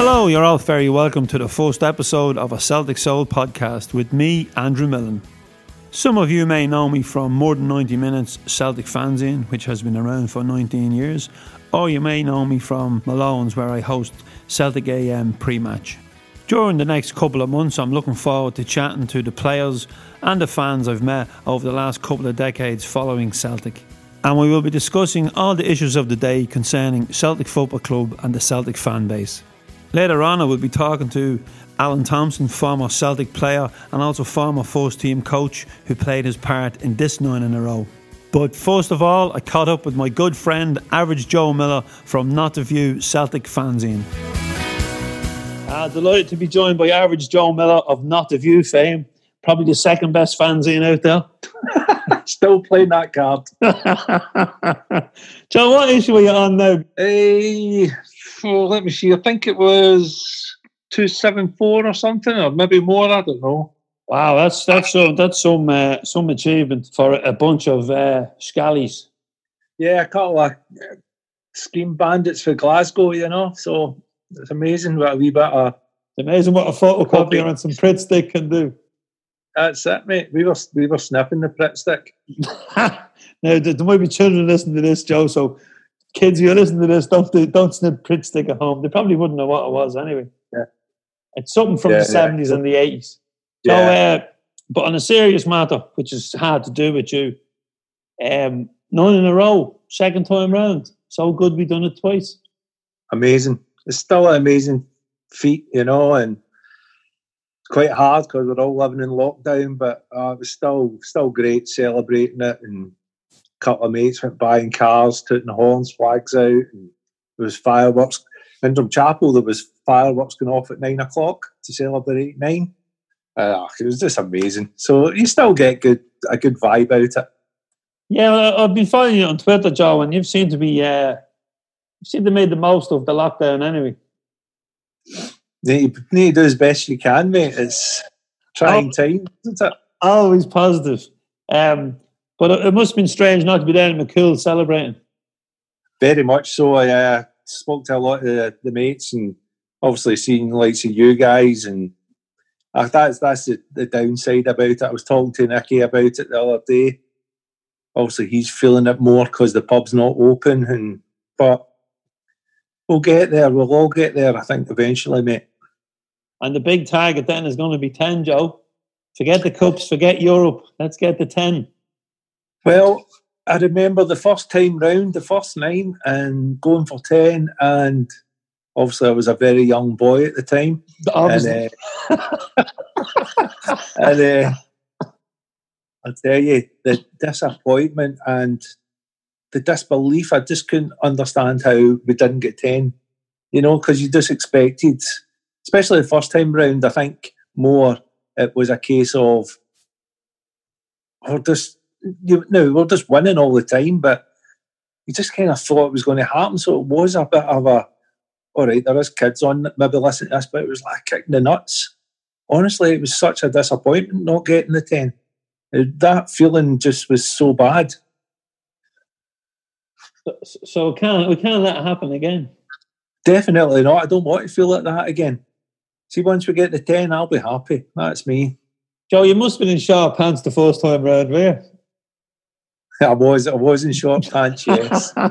Hello, you're all very welcome to the first episode of a Celtic Soul podcast with me, Andrew Millen. Some of you may know me from More Than 90 Minutes Celtic Fanzine, which has been around for 19 years, or you may know me from Malone's, where I host Celtic AM pre match. During the next couple of months, I'm looking forward to chatting to the players and the fans I've met over the last couple of decades following Celtic. And we will be discussing all the issues of the day concerning Celtic Football Club and the Celtic fan base. Later on, I will be talking to Alan Thompson, former Celtic player and also former first team coach who played his part in this nine in a row. But first of all, I caught up with my good friend Average Joe Miller from Not the View Celtic Fanzine. Uh, delighted to be joined by Average Joe Miller of Not the View fame, probably the second best fanzine out there. Still playing that card. Joe, what issue are you on now? Hey, well, let me see. I think it was two seven four or something, or maybe more. I don't know. Wow, that's that's some that's some uh, some achievement for a bunch of uh, scallies. Yeah, a couple of scheme bandits for Glasgow, you know. So it's amazing what a wee bit of. It's amazing what a photocopier and some Pritt stick can do. That's it, mate. We were we were sniffing the Pritt stick. now there might be children listening to this, Joe. So kids, you listen to this, don't don't snip Pritt stick at home. They probably wouldn't know what it was anyway. Yeah. It's something from Yeah, the yeah. seventies and the eighties. So, Yeah. uh, but on a serious matter, which is hard to do with you, um, nine in a row, second time round. So good we done it twice. amazing. It's still an amazing feat, you know, and quite hard because we're all living in lockdown. But uh, it was still still great celebrating it. And couple of mates went buying in cars, tooting horns, flags out, and there was fireworks. In Chapel, there was fireworks going off at nine o'clock to celebrate nine. Uh, it was just amazing. So you still get good a good vibe out of it. Yeah, well, I've been following you on Twitter, Joe, and you've seemed to be uh, you seem to made the most of the lockdown anyway. You need to do as best you can, mate. It's trying Oh. time, isn't it? Always positive. Um, but it, it must have been strange not to be there in McCool celebrating. Very much so. I uh, spoke to a lot of the, the mates and obviously seeing the likes of you guys and uh, that's that's the, the downside about it. I was talking to Nicky about it the other day. Obviously, he's feeling it more because the pub's not open, and but we'll get there. We'll all get there. I think eventually, mate. And the big target then is going to be 10, Joe. Forget the cups, forget Europe. Let's get the 10. Well, I remember the first time round, the first nine, and going for ten, and obviously I was a very young boy at the time. Obviously. And, uh, and uh, I tell you, the disappointment and the disbelief, I just couldn't understand how we didn't get 10. You know, because you just expected, especially the first time round, I think more it was a case of, we're just you no, we're just winning all the time, but you just kind of thought it was going to happen. So it was a bit of a, all right, there is kids on, maybe listen to this, but it was like kicking the nuts. Honestly, it was such a disappointment not getting the 10. Uh, that feeling just was so bad. So we can't, we can't let it happen again. Definitely not. I don't want to feel like that again. See, once we get the 10, I'll be happy. That's me. Joe, you must have been in sharp pants the first time round, were you? I was. I was in short pants. Yes.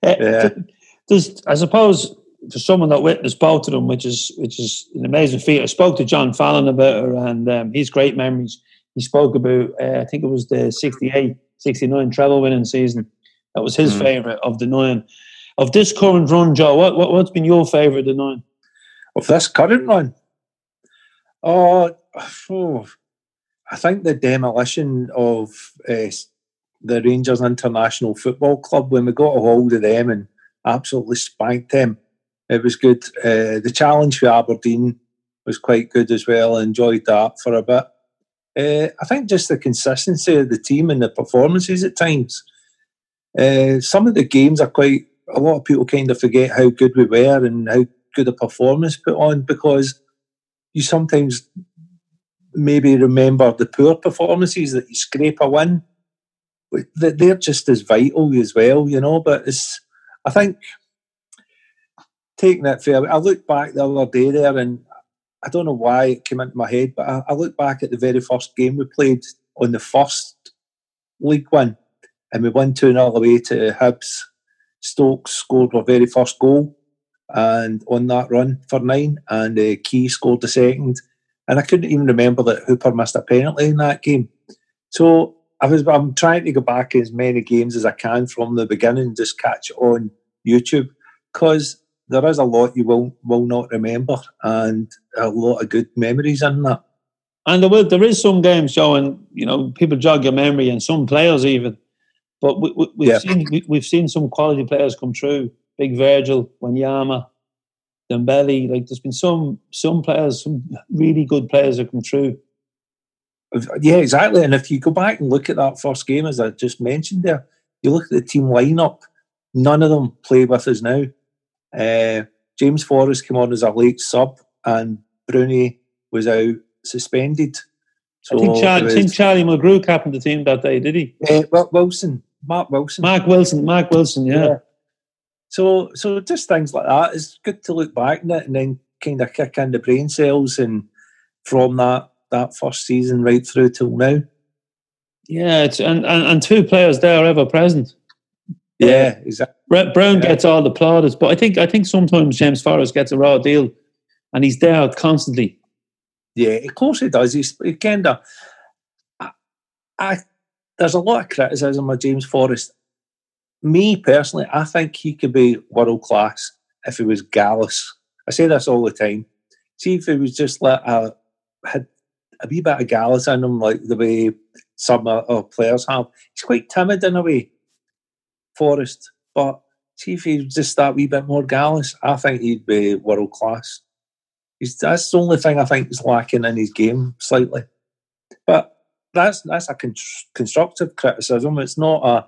Eh, yeah. There's, I suppose, for someone that witnessed both of them, which is which is an amazing feat. I spoke to John Fallon about her, and um, he's great memories. He spoke about, uh, I think it was the 68, 69 treble winning season. That was his mm. favourite of the nine. Of this current run, Joe, what, what what's been your favourite of the nine? Of this current run, oh, oh I think the demolition of uh, the Rangers International Football Club when we got a hold of them and absolutely spanked them. It was good. Uh, the challenge for Aberdeen was quite good as well. I enjoyed that for a bit. Uh, I think just the consistency of the team and the performances at times. Uh, some of the games are quite. A lot of people kind of forget how good we were and how good a performance put on because you sometimes maybe remember the poor performances that you scrape a win they're just as vital as well, you know. But it's, I think, taking it fair. I look back the other day there, and I don't know why it came into my head, but I, I look back at the very first game we played on the first League One, and we won two 0 away to Hibs. Stokes scored our very first goal, and on that run for nine, and uh, Ki scored the second. And I couldn't even remember that Hooper missed a penalty in that game. So I was I'm trying to go back as many games as I can from the beginning, just catch on YouTube because there is a lot you will will not remember and a lot of good memories in that. And there, will, there is some games showing, you know, people jog your memory and some players even. But we, have we, yeah. seen we, have seen some quality players come through. Big Virgil, Wanyama, Dembele. Like there's been some some players, some really good players that come through. Yeah, exactly. And if you go back and look at that first game, as I just mentioned there, you look at the team lineup, none of them play with us now. Uh, James Forrest came on as a late sub, and Bruni was out suspended. So I think, Char- was, think Charlie Mulgrew captained the team that day, did he? Uh, well, Wilson, Mark Wilson. Mark Wilson, Mark Wilson, yeah. yeah. So, so just things like that. It's good to look back on it and then kind of kick in the brain cells, and from that, that first season right through till now. Yeah, it's, and, and, and two players there ever present. Yeah, exactly. Brown yeah. gets all the plaudits, but I think I think sometimes James Forrest gets a raw deal, and he's there constantly. Yeah, of course he does. He's he kind of. I, I there's a lot of criticism of James Forrest. Me personally, I think he could be world class if he was gallus. I say this all the time. See if he was just like a had a wee bit of gallus in him, like the way some uh, players have. He's quite timid in a way, Forrest. But see if he's just that wee bit more gallus, I think he'd be world class. He's, that's the only thing I think is lacking in his game slightly. But that's that's a con- constructive criticism. It's not a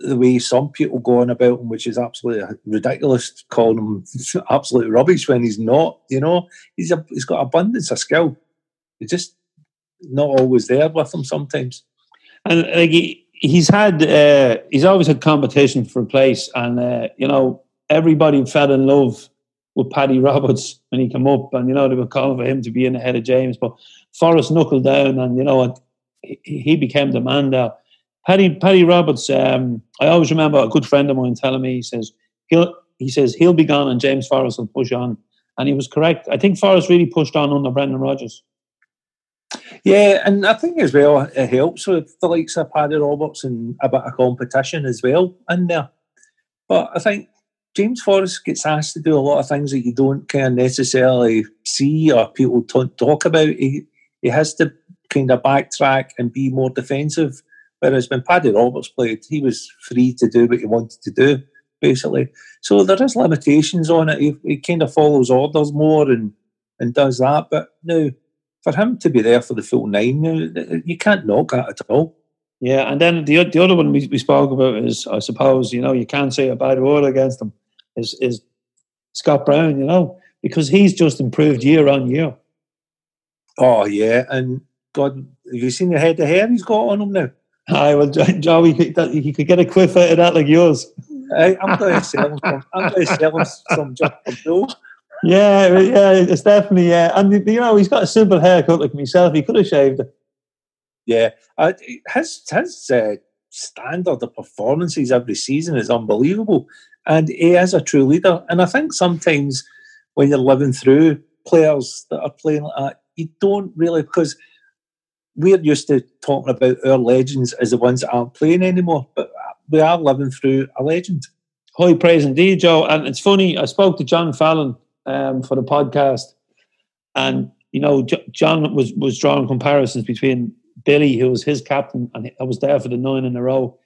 the way some people go on about him, which is absolutely ridiculous, calling him absolute rubbish when he's not. You know, he's a, he's got abundance of skill. He's just not always there with him sometimes. And like he, he's had, uh, he's always had competition for a place, and uh, you know, everybody fell in love with Paddy Roberts when he came up, and you know they were calling for him to be in ahead of James, but Forrest knuckled down, and you know he, he became the man there Paddy Paddy Roberts. Um, I always remember a good friend of mine telling me he says he'll he says he'll be gone and James Forrest will push on, and he was correct. I think Forrest really pushed on under Brendan Rodgers. Yeah, and I think as well it helps with the likes of Paddy Roberts and a bit of competition as well in there. But I think James Forrest gets asked to do a lot of things that you don't kind of necessarily see or people talk about. He, he has to kind of backtrack and be more defensive Whereas when Paddy Roberts played, he was free to do what he wanted to do, basically. So there is limitations on it. He, he kind of follows orders more and, and does that. But now, for him to be there for the full nine, you can't knock that at all. Yeah, and then the the other one we, we spoke about is, I suppose, you know, you can't say a bad word against him. Is is Scott Brown, you know, because he's just improved year on year. Oh yeah, and God, have you seen the head of hair he's got on him now? Aye, well, Joe, he could, could get a quiff out of that like yours. I, I'm going to sell him. Some, I'm going to sell him some Yeah, yeah, it's definitely yeah, and you know he's got a simple haircut like myself. He could have shaved it. Yeah, uh, his his uh, standard of performances every season is unbelievable, and he is a true leader. And I think sometimes when you're living through players that are playing like that, you don't really because we're used to talking about our legends as the ones that aren't playing anymore, but we are living through a legend. High praise indeed, Joe. And it's funny. I spoke to John Fallon um, for the podcast, and you know, John was was drawing comparisons between Billy, who was his captain, and I was there for the nine in a row.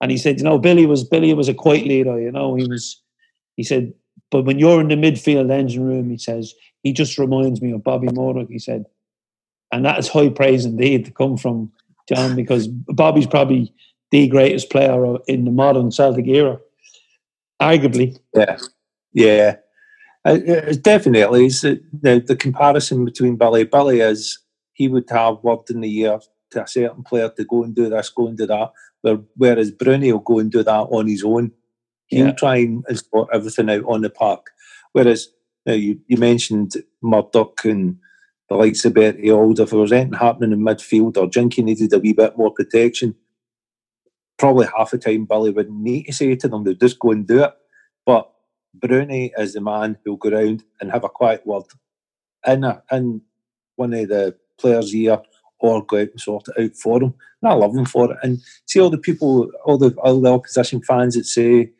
And he said, you know, Billy was Billy was a quiet leader. You know, he was. He said, but when you're in the midfield engine room, he says he just reminds me of Bobby Murdoch. He said, and that is high praise indeed to come from John because Bobby's probably the greatest player in the modern Celtic era, arguably. Yeah, yeah, uh, uh definitely. It's the, the, the comparison between Billy. Billy is he would have worked in the year to a certain player to go and do this, go and do that. Whereas Brownie will go and do that on his own. He'll yeah. try and sort everything out on the park. Whereas you, know, you, you mentioned Murdoch and the likes of Bertie Auld, if there was anything happening in midfield or Jinky needed a wee bit more protection, probably half the time Billy wouldn't need to say to them, they'd just go and do it. But Brownie is the man who'll go around and have a quiet word in, a, in one of the players' ear or go out and sort it out for them. And I love him for it. And see all the people, all the all the opposition fans that say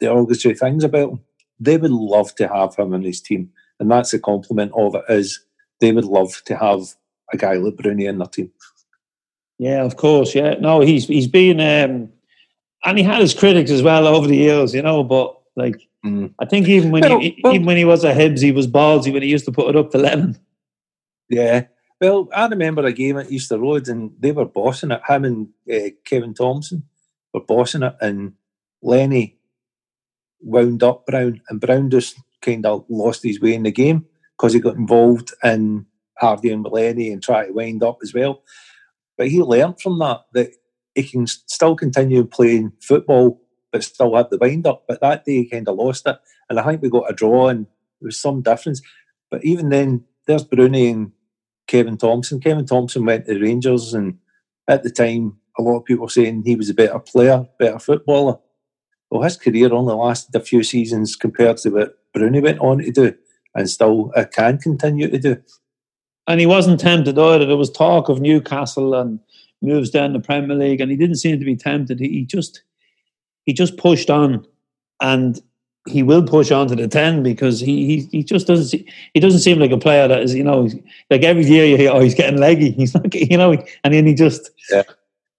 the derogatory things about him, they would love to have him in his team. And that's the compliment of it is they would love to have a guy like Brownie in their team. Yeah, of course. Yeah, no, he's he's been, um, and he had his critics as well over the years, you know. But like, mm. I think even when well, he, well, even when he was at Hibs, he was ballsy when he used to put it up to Lennon. Yeah, well, I remember a game at Easter Road, and they were bossing it. Him and uh, Kevin Thompson were bossing it, and Lenny wound up Brown, and Brown just kind of lost his way in the game because he got involved in arguing and Lenny and try to wind up as well. But he learned from that that he can still continue playing football but still have the wind up. But that day he kind of lost it. And I think we got a draw and there was some difference. But even then, there's Bruni and Kevin Thompson. Kevin Thompson went to Rangers and at the time a lot of people were saying he was a better player, better footballer. Well, his career only lasted a few seasons compared to what Bruni went on to do and still uh, can continue to do. And he wasn't tempted either. There was talk of Newcastle and moves down the Premier League, and he didn't seem to be tempted. He just he just pushed on, and he will push on to the ten because he he, he just doesn't see, he doesn't seem like a player that is you know like every year you hear oh he's getting leggy he's not you know and then he just yeah.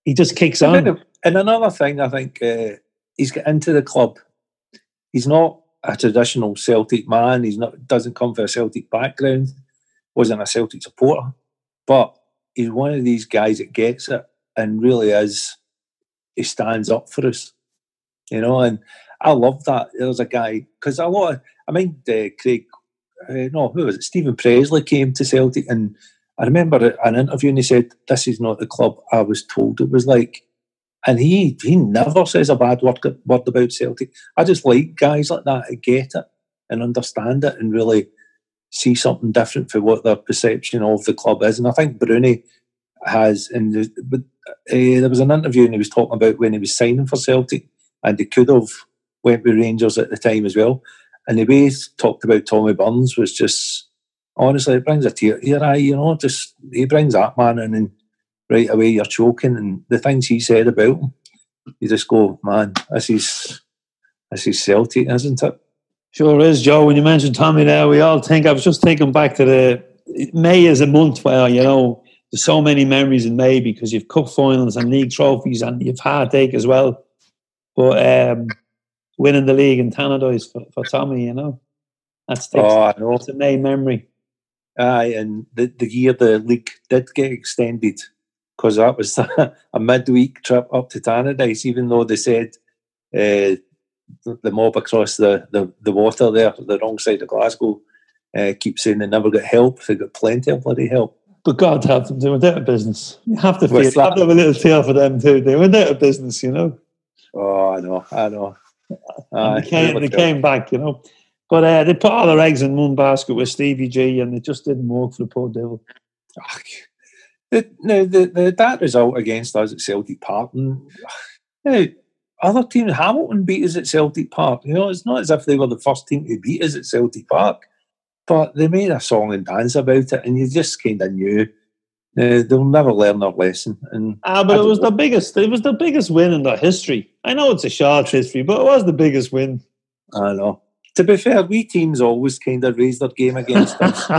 he just kicks on. And another thing I think uh, he's got into the club. He's not a traditional Celtic man. He's not doesn't come from a Celtic background. Wasn't a Celtic supporter, but he's one of these guys that gets it and really is. He stands up for us, you know. And I love that. There's a guy because a lot. Of, I mean, uh, Craig. Uh, no, who was it? Steven Pressley came to Celtic, and I remember an interview, and he said, "This is not the club I was told it was like." And he he never says a bad word, word about Celtic. I just like guys like that that get it and understand it and really see something different for what their perception of the club is. And I think Bruni has. And uh, there was an interview and he was talking about when he was signing for Celtic, and he could have went with Rangers at the time as well. And the way he talked about Tommy Burns was just honestly, it brings a tear to your eye. You know, just he brings that man in and right away you're choking. And the things he said about him, you just go, man, this is this is Celtic, isn't it? Sure is, Joe. When you mentioned Tommy there, we all think I was just thinking back to the May is a month where, you know, there's so many memories in May because you've cup finals and league trophies and you've heartache as well. But um, winning the league in Tannadice for, for Tommy, you know. That's, the, oh, that's a May memory. Aye, and the, the year the league did get extended, because that was a midweek trip up to Tannadice, even though they said uh, the mob across the, the, the water there, the wrong side of Glasgow, uh, keep saying they never got help. They got plenty of bloody help. But God help them, they went out of business. You have to, feel, have a little tail for them too. They went out of business, you know. Oh, I know, I know. They came, they came back, you know. But uh, they put all their eggs in one basket with Stevie G, and it just didn't work for the poor devil. Oh, the, the, the, that result against us at Celtic Park, and, you other teams, Hamilton beat us at Celtic Park. You know, it's not as if they were the first team to beat us at Celtic Park, but they made a song and dance about it, and you just kind of knew uh, they'll never learn their lesson. And ah, but it was know. the biggest. It was the biggest win in their history. I know it's a short history, but it was the biggest win. I know. To be fair, we teams always kind of raise their game against us.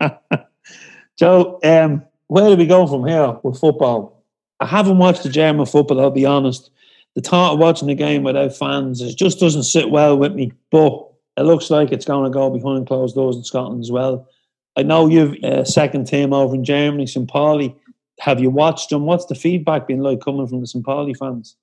Joe, um, where do we go from here with football? I haven't watched the German football. I'll be honest the thought of watching the game without fans it just doesn't sit well with me. But it looks like it's going to go behind closed doors in Scotland as well. I know you've a second team over in Germany, St. Pauli. Have you watched them? What's the feedback been like coming from the St. Pauli fans?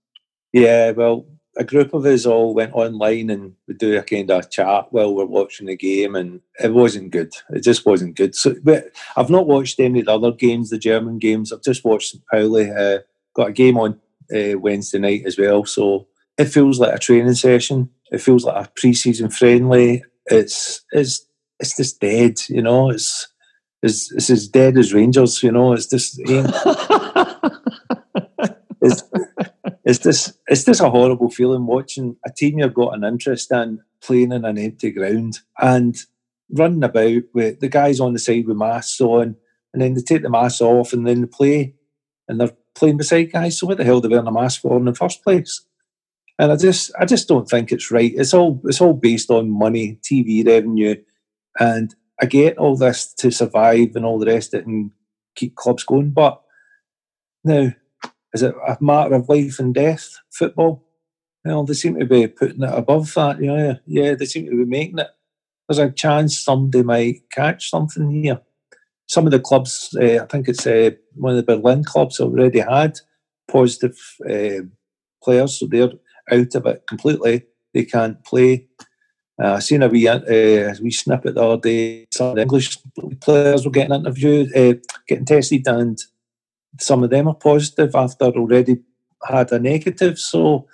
Yeah, well, a group of us all went online and we do a kind of chat while we're watching the game, and it wasn't good. It just wasn't good. So, but I've not watched any of the other games, the German games. I've just watched St. Pauli. Uh, got a game on uh, Wednesday night as well. So it feels like a training session. It feels like a pre-season friendly. It's it's it's just dead, you know. It's it's, it's as dead as Rangers, you know. It's just it's it's just it's just a horrible feeling watching a team you've got an interest in playing in an empty ground and running about with the guys on the side with masks on, and then they take the masks off and then they play, and they're playing beside guys. So what the hell they wearing a mask for in the first place? And I just I just don't think it's right. It's all it's all based on money, TV revenue, and I get all this to survive and all the rest of it and keep clubs going. But now, is it a matter of life and death football? Well, they seem to be putting it above that. Know, yeah, they seem to be making it. There's a chance somebody might catch something here some of the clubs, uh, I think it's uh, one of the Berlin clubs already had positive uh, players, so they're out of it completely. They can't play. Uh, I seen a wee, uh, wee snippet the other day. Some of the English players were getting interviewed, getting tested, and some of them are positive after already had a negative. So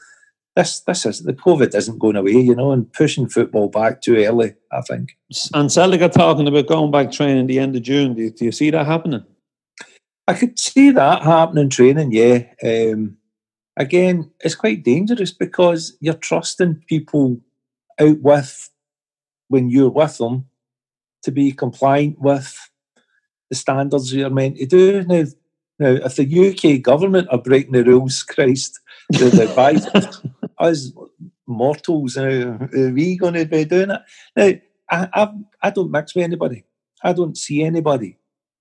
this this is the COVID isn't going away, you know, and pushing football back too early. I think. And Celtic are talking about going back training the end of June. Do you, do you see that happening? I could see that happening training. Yeah. Um, again, it's quite dangerous because you're trusting people out with when you're with them to be compliant with the standards you're meant to do. Now, now, if the UK government are breaking the rules, Christ, the advice us mortals are we going to be doing it? Now, I, I, I don't mix with anybody. I don't see anybody.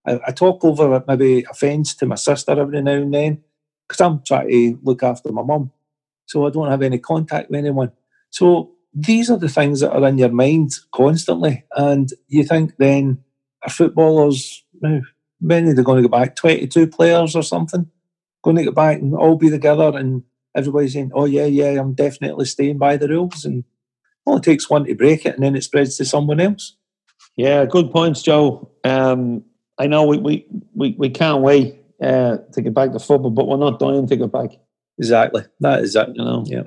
I, I talk over maybe a fence to my sister every now and then because I'm trying to look after my mum. So I don't have any contact with anyone. So these are the things that are in your mind constantly. And you think then, are footballers, now, when are they going to get back? 22 players or something? Going to get back and all be together and everybody's saying, "Oh yeah, yeah, I'm definitely staying by the rules," and well, it takes one to break it, and then it spreads to someone else. Yeah, good points, Joe. Um, I know we, we, we, we can't wait uh, to get back to football, but we're not dying to get back. Exactly. That is it. You know. Yeah.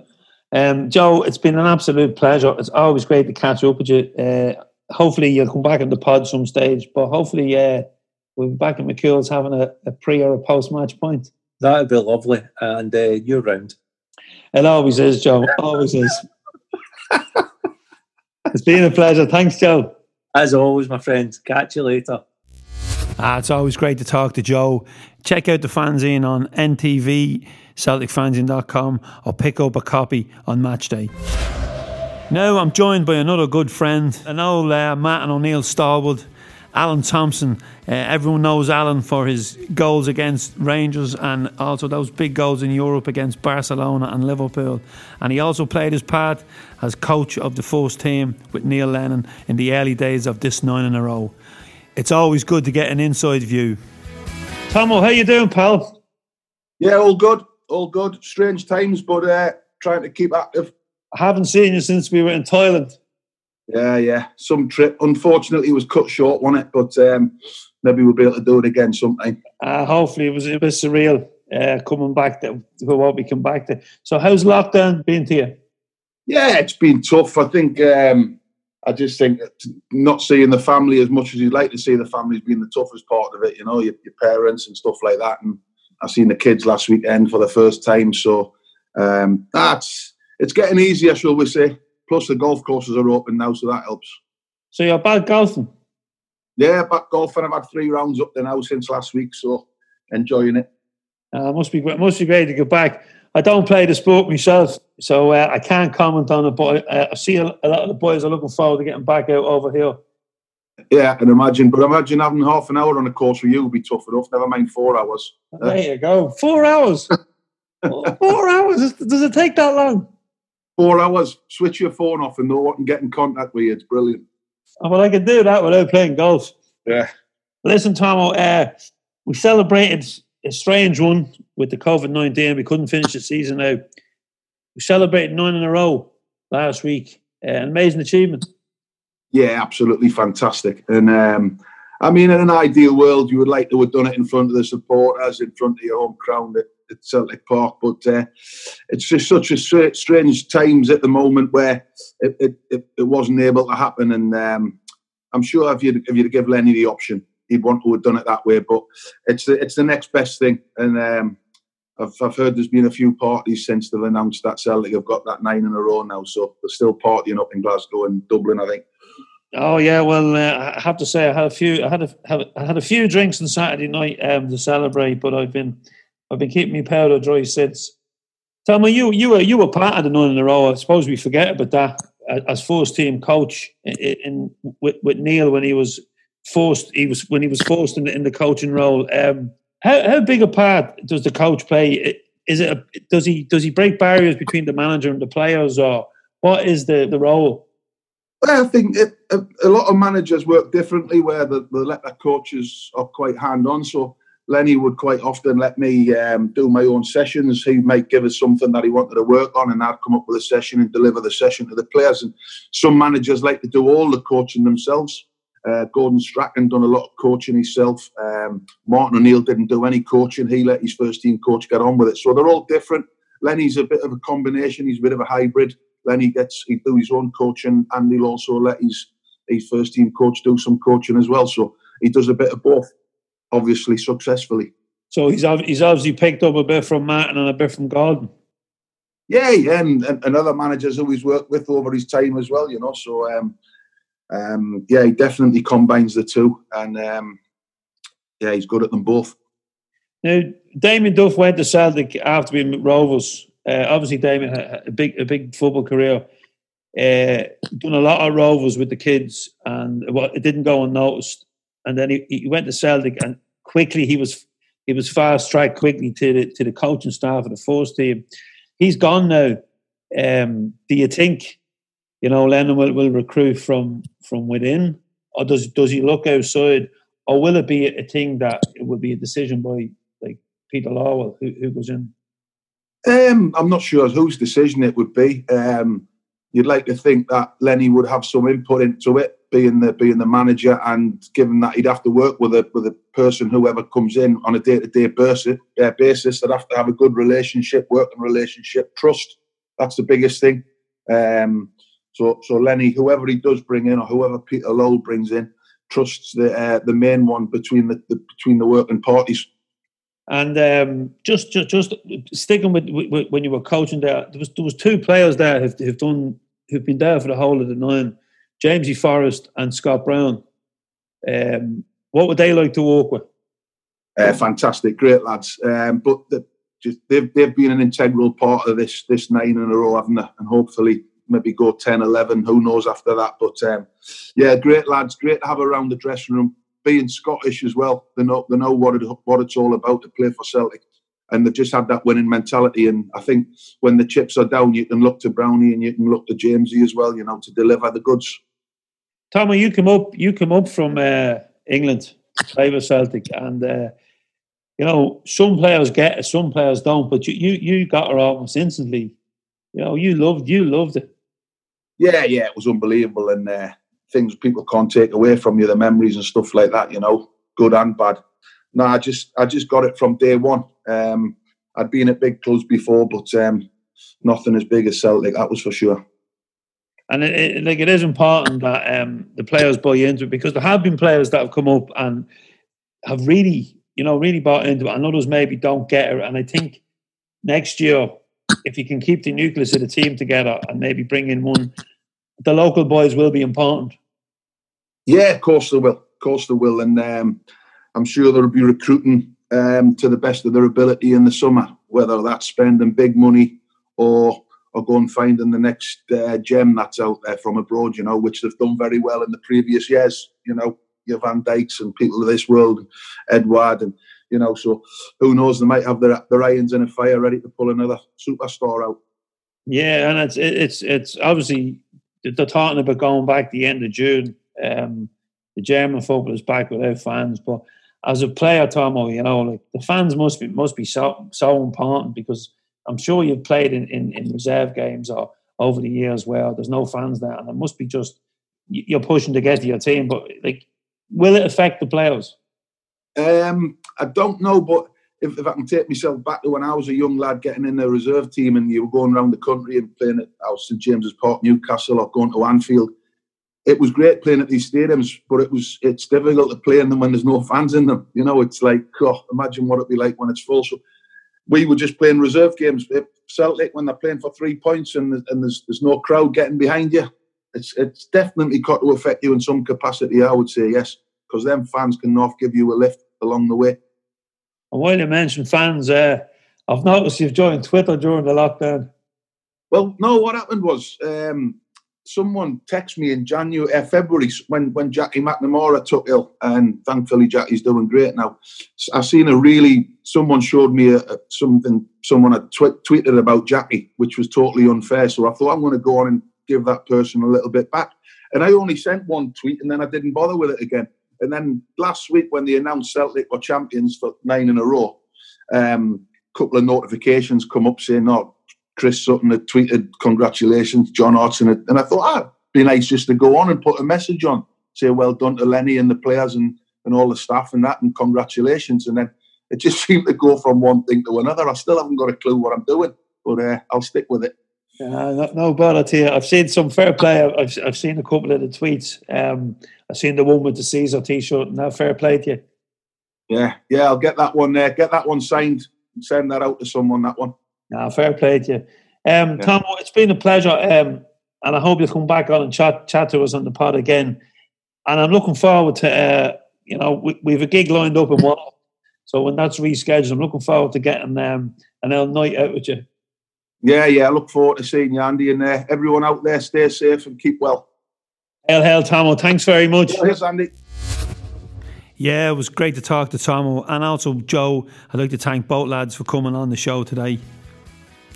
Um, Joe, it's been an absolute pleasure. It's always great to catch up with you. Uh, hopefully, you'll come back in the pod some stage, but hopefully, uh, we'll be back at McCool's having a, a pre or a post match point. That'd be lovely. And uh, you're round. It always is, Joe. Always is. it's been a pleasure. Thanks, Joe. As always, my friend. Catch you later. Ah, it's always great to talk to Joe. Check out the fanzine on NTV, CelticFanzine.com, or pick up a copy on match day. Now I'm joined by another good friend, an old uh, Martin O'Neill stalwart. Alan Thompson. Uh, everyone knows Alan for his goals against Rangers and also those big goals in Europe against Barcelona and Liverpool. And he also played his part as coach of the first team with Neil Lennon in the early days of this nine in a row. It's always good to get an inside view. Tomo, how you doing, pal? Yeah, all good, all good. Strange times, but uh, trying to keep active. I haven't seen you since we were in Thailand. Yeah, yeah. Some trip. Unfortunately, it was cut short, wasn't it? But um, maybe we'll be able to do it again sometime. Uh, hopefully, it was a bit surreal uh, coming back to, to what we come back to. So, how's lockdown been to you? Yeah, it's been tough. I think um, I just think not seeing the family as much as you'd like to see the family has been the toughest part of it. You know, your, your parents and stuff like that. And I've seen the kids last weekend for the first time, so um, that's it's getting easier, shall we say? Plus, the golf courses are open now, so that helps. So you're back golfing? Yeah, back golfing. I've had three rounds up there now since last week, so enjoying it. Uh, must be must be great to get back. I don't play the sport myself, so uh, I can't comment on it. But uh, I see a, a, lot of the boys are looking forward to getting back out over here. Yeah, I can imagine. But imagine having half an hour on a course with you would be tough enough. Never mind four hours. There you go. Four hours. four hours. Does it take that long? Four hours. Switch your phone off and know what and get in contact with you. It's brilliant. Oh, well, I could do that without playing golf. Yeah. Listen, Tomo, uh, we celebrated a strange one with the COVID 19. We couldn't finish the season out. We celebrated nine in a row last week. Uh, an amazing achievement. Yeah, absolutely fantastic. And um, I mean, in an ideal world, you would like to have done it in front of the supporters, in front of your home crowd at, at Celtic Park. But uh, it's just such a strange times at the moment where it, it, it, it wasn't able to happen. And um, I'm sure if you'd, if you'd give Lenny the option, he'd want to have done it that way. But it's the, it's the next best thing. And um, I've, I've heard there's been a few parties since they've announced that Celtic have got that nine in a row now. So they're still partying up in Glasgow and Dublin, I think. Oh yeah, well, uh, I have to say I had a few. I had a, have, I had a few drinks on Saturday night um, to celebrate, but I've been I've been keeping my powder dry since. Tell me, you you were you were part of the nine in a row. I suppose we forget about that as first team coach in, in with, with Neil when he was forced. He was when he was forced in the, in the coaching role. Um, how how big a part does the coach play? Is it a, does he does he break barriers between the manager and the players, or what is the the role? Well, I think it, a, a, lot of managers work differently, where the, the let their coaches are quite hand on. So Lenny would quite often let me um, do my own sessions. He might give us something that he wanted to work on, and I'd come up with a session and deliver the session to the players. And some managers like to do all the coaching themselves. Uh, Gordon Strachan done a lot of coaching himself. Um, Martin O'Neill didn't do any coaching. He let his first team coach get on with it. So they're all different. Lenny's a bit of a combination. He's a bit of a hybrid. Lenny gets he do his own coaching, and he'll also let his his first team coach do some coaching as well. So he does a bit of both, obviously successfully. So he's he's obviously picked up a bit from Martin and a bit from Gordon. Yeah, yeah, and, and, other managers who he's worked with over his time as well. You know, so um, um, yeah, he definitely combines the two, and um, yeah, he's good at them both. Now, Damien Duff went to Celtic after being Rovers uh, obviously, Damien had a big, a big football career. Uh, done a lot of rovers with the kids, and well, it didn't go unnoticed. And then he, he went to Celtic, and quickly he was he was fast tracked quickly to the to the coaching staff of the first team. He's gone now. Um, do you think you know Lennon will, will recruit from from within, or does does he look outside, or will it be a thing that it will be a decision by like Peter Lawwell who, who goes in? Um, I'm not sure whose decision it would be. Um, you'd like to think that Lenny would have some input into it, being the being the manager, and given that he'd have to work with a with a person whoever comes in on a day to day basis, uh, basis, they'd have to have a good relationship, working relationship, trust. That's the biggest thing. Um, so so Lenny, whoever he does bring in, or whoever Peter Lawwell brings in, trusts the uh, the main one between the, the between the working parties. And um, just, just, just sticking with, with, when you were coaching there, there was there was two players there who've, who've done who've been there for the whole of the nine, Jamesy Forrest and Scott Brown. Um, what would they like to work with? Uh, fantastic, great lads. Um, but the, just, they've they've been an integral part of this this nine in a row, haven't they? And hopefully maybe go 10, 11, who knows after that. But um, yeah, great lads, great to have around the dressing room being Scottish as well, they know they know what it, what it's all about to play for Celtic, and they've just had that winning mentality. And I think when the chips are down, you can look to Brownie and you can look to Jamesy as well, you know, to deliver the goods. Tommy, you come up, you come up from uh, England, play for Celtic, and uh, you know some players get it, some players don't. But you you you got her almost instantly. You know, you loved you loved it. Yeah, yeah, it was unbelievable, and uh, things people can't take away from you, the memories and stuff like that. You know, good and bad. No, I just I just got it from day one. Um, I'd been at big clubs before, but um, nothing as big as Celtic. That was for sure. And it, it, like it is important that um, the players buy into it because there have been players that have come up and have really, you know, really bought into it, and others maybe don't get it. And I think next year, if you can keep the nucleus of the team together and maybe bring in one, the local boys will be important. Yeah, of course they will. Of course they will, and um, I'm sure they'll be recruiting um, to the best of their ability in the summer, whether that's spending big money or or go and finding the next uh, gem that's out there from abroad, you know, which they've done very well in the previous years, you know, your Van Dijks and people of this world, Edouard, and you know, so who knows? They might have their their irons in a fire, ready to pull another superstar out. Yeah, and it's it's it's obviously they're talking about going back the end of June. Um, the German football is back without fans, but as a player, Tomo, you know, like the fans must be must be so so important because I'm sure you've played in, in, in reserve games or over the years where there's no fans there, and it must be just you're pushing to get to your team. But like, will it affect the players? Um, I don't know, but if, if I can take myself back to when I was a young lad getting in the reserve team and you were going around the country and playing at St James's Park, Newcastle, or going to Anfield, it was great playing at these stadiums, but it was it's difficult to play in them when there's no fans in them. You know, it's like oh, imagine what it'd be like when it's full. So we were just playing reserve games. Celtic when they're playing for three points and, and there's there's no crowd getting behind you. It's it's definitely got to affect you in some capacity. I would say yes, because them fans can off give you a lift along the way. And while you mentioned fans, uh, I've noticed you've joined Twitter during the lockdown. Well, no, what happened was um, someone texted me in January, uh, February when when Jackie McNamara took ill, and thankfully Jackie's doing great now. I've seen a really someone showed me a, a, something someone had tw- tweeted about Jackie, which was totally unfair. So I thought I'm going to go on and give that person a little bit back. And I only sent one tweet, and then I didn't bother with it again. And then last week, when they announced Celtic were champions for nine in a row, a um, couple of notifications come up saying, "Oh, Chris Sutton had tweeted congratulations, John Hartson, and I thought, ah, it'd be nice just to go on and put a message on, say well done to Lenny and the players and, and all the staff and that, and congratulations. And then it just seemed to go from one thing to another. I still haven't got a clue what I'm doing, but uh, I'll stick with it. Uh, no, no to you. I've seen some fair play. I've, I've seen a couple of the tweets. Um, I've seen the one with the Caesar T-shirt. Now, fair play to you. Yeah, yeah. I'll get that one there. Get that one signed. Send that out to someone. That one. No, fair play to you. Um, yeah. Tom, it's been a pleasure, um, and I hope you'll come back on and chat chat to us on the pod again. And I'm looking forward to, uh, you know, we, we have a gig lined up in one. So when that's rescheduled, I'm looking forward to getting um, an L night out with you. Yeah, yeah, I look forward to seeing you, Andy, and uh, everyone out there. Stay safe and keep well. Hell, hell, Tomo. Thanks very much. Yes, Andy. Yeah, it was great to talk to Tomo and also Joe. I'd like to thank both lads for coming on the show today.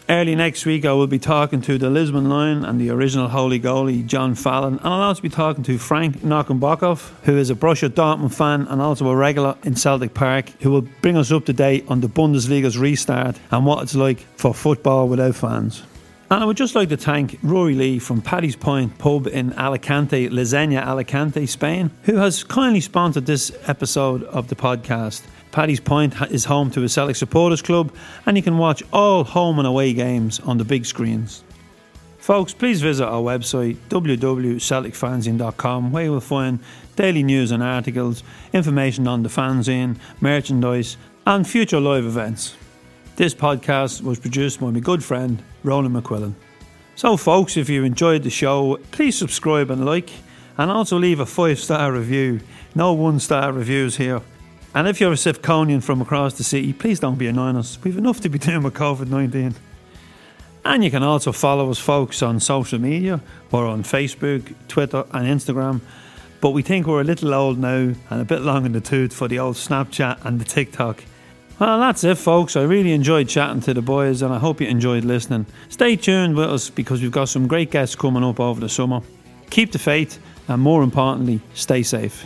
Early next week, I will be talking to the Lisbon Lion and the original Holy Goalie, John Fallon, and I'll also be talking to Frank Knockenbachov, who is a Borussia Dortmund fan and also a regular in Celtic Park, who will bring us up to date on the Bundesliga's restart and what it's like for football without fans. And I would just like to thank Rory Lee from Paddy's Point pub in Alicante, Lasagna, Alicante, Spain, who has kindly sponsored this episode of the podcast. Paddy's Point is home to a Celtic Supporters Club, and you can watch all home and away games on the big screens. Folks, please visit our website www.celticfanzine.com where you will find daily news and articles, information on the fanzine, merchandise, and future live events. This podcast was produced by my good friend Roland McQuillan. So, folks, if you enjoyed the show, please subscribe and like, and also leave a five star review. No one star reviews here. And if you're a Sevconian from across the city, please don't be annoying us. We've enough to be doing with COVID 19. And you can also follow us, folks, on social media. We're on Facebook, Twitter, and Instagram. But we think we're a little old now and a bit long in the tooth for the old Snapchat and the TikTok. Well, that's it, folks. I really enjoyed chatting to the boys and I hope you enjoyed listening. Stay tuned with us because we've got some great guests coming up over the summer. Keep the faith and, more importantly, stay safe.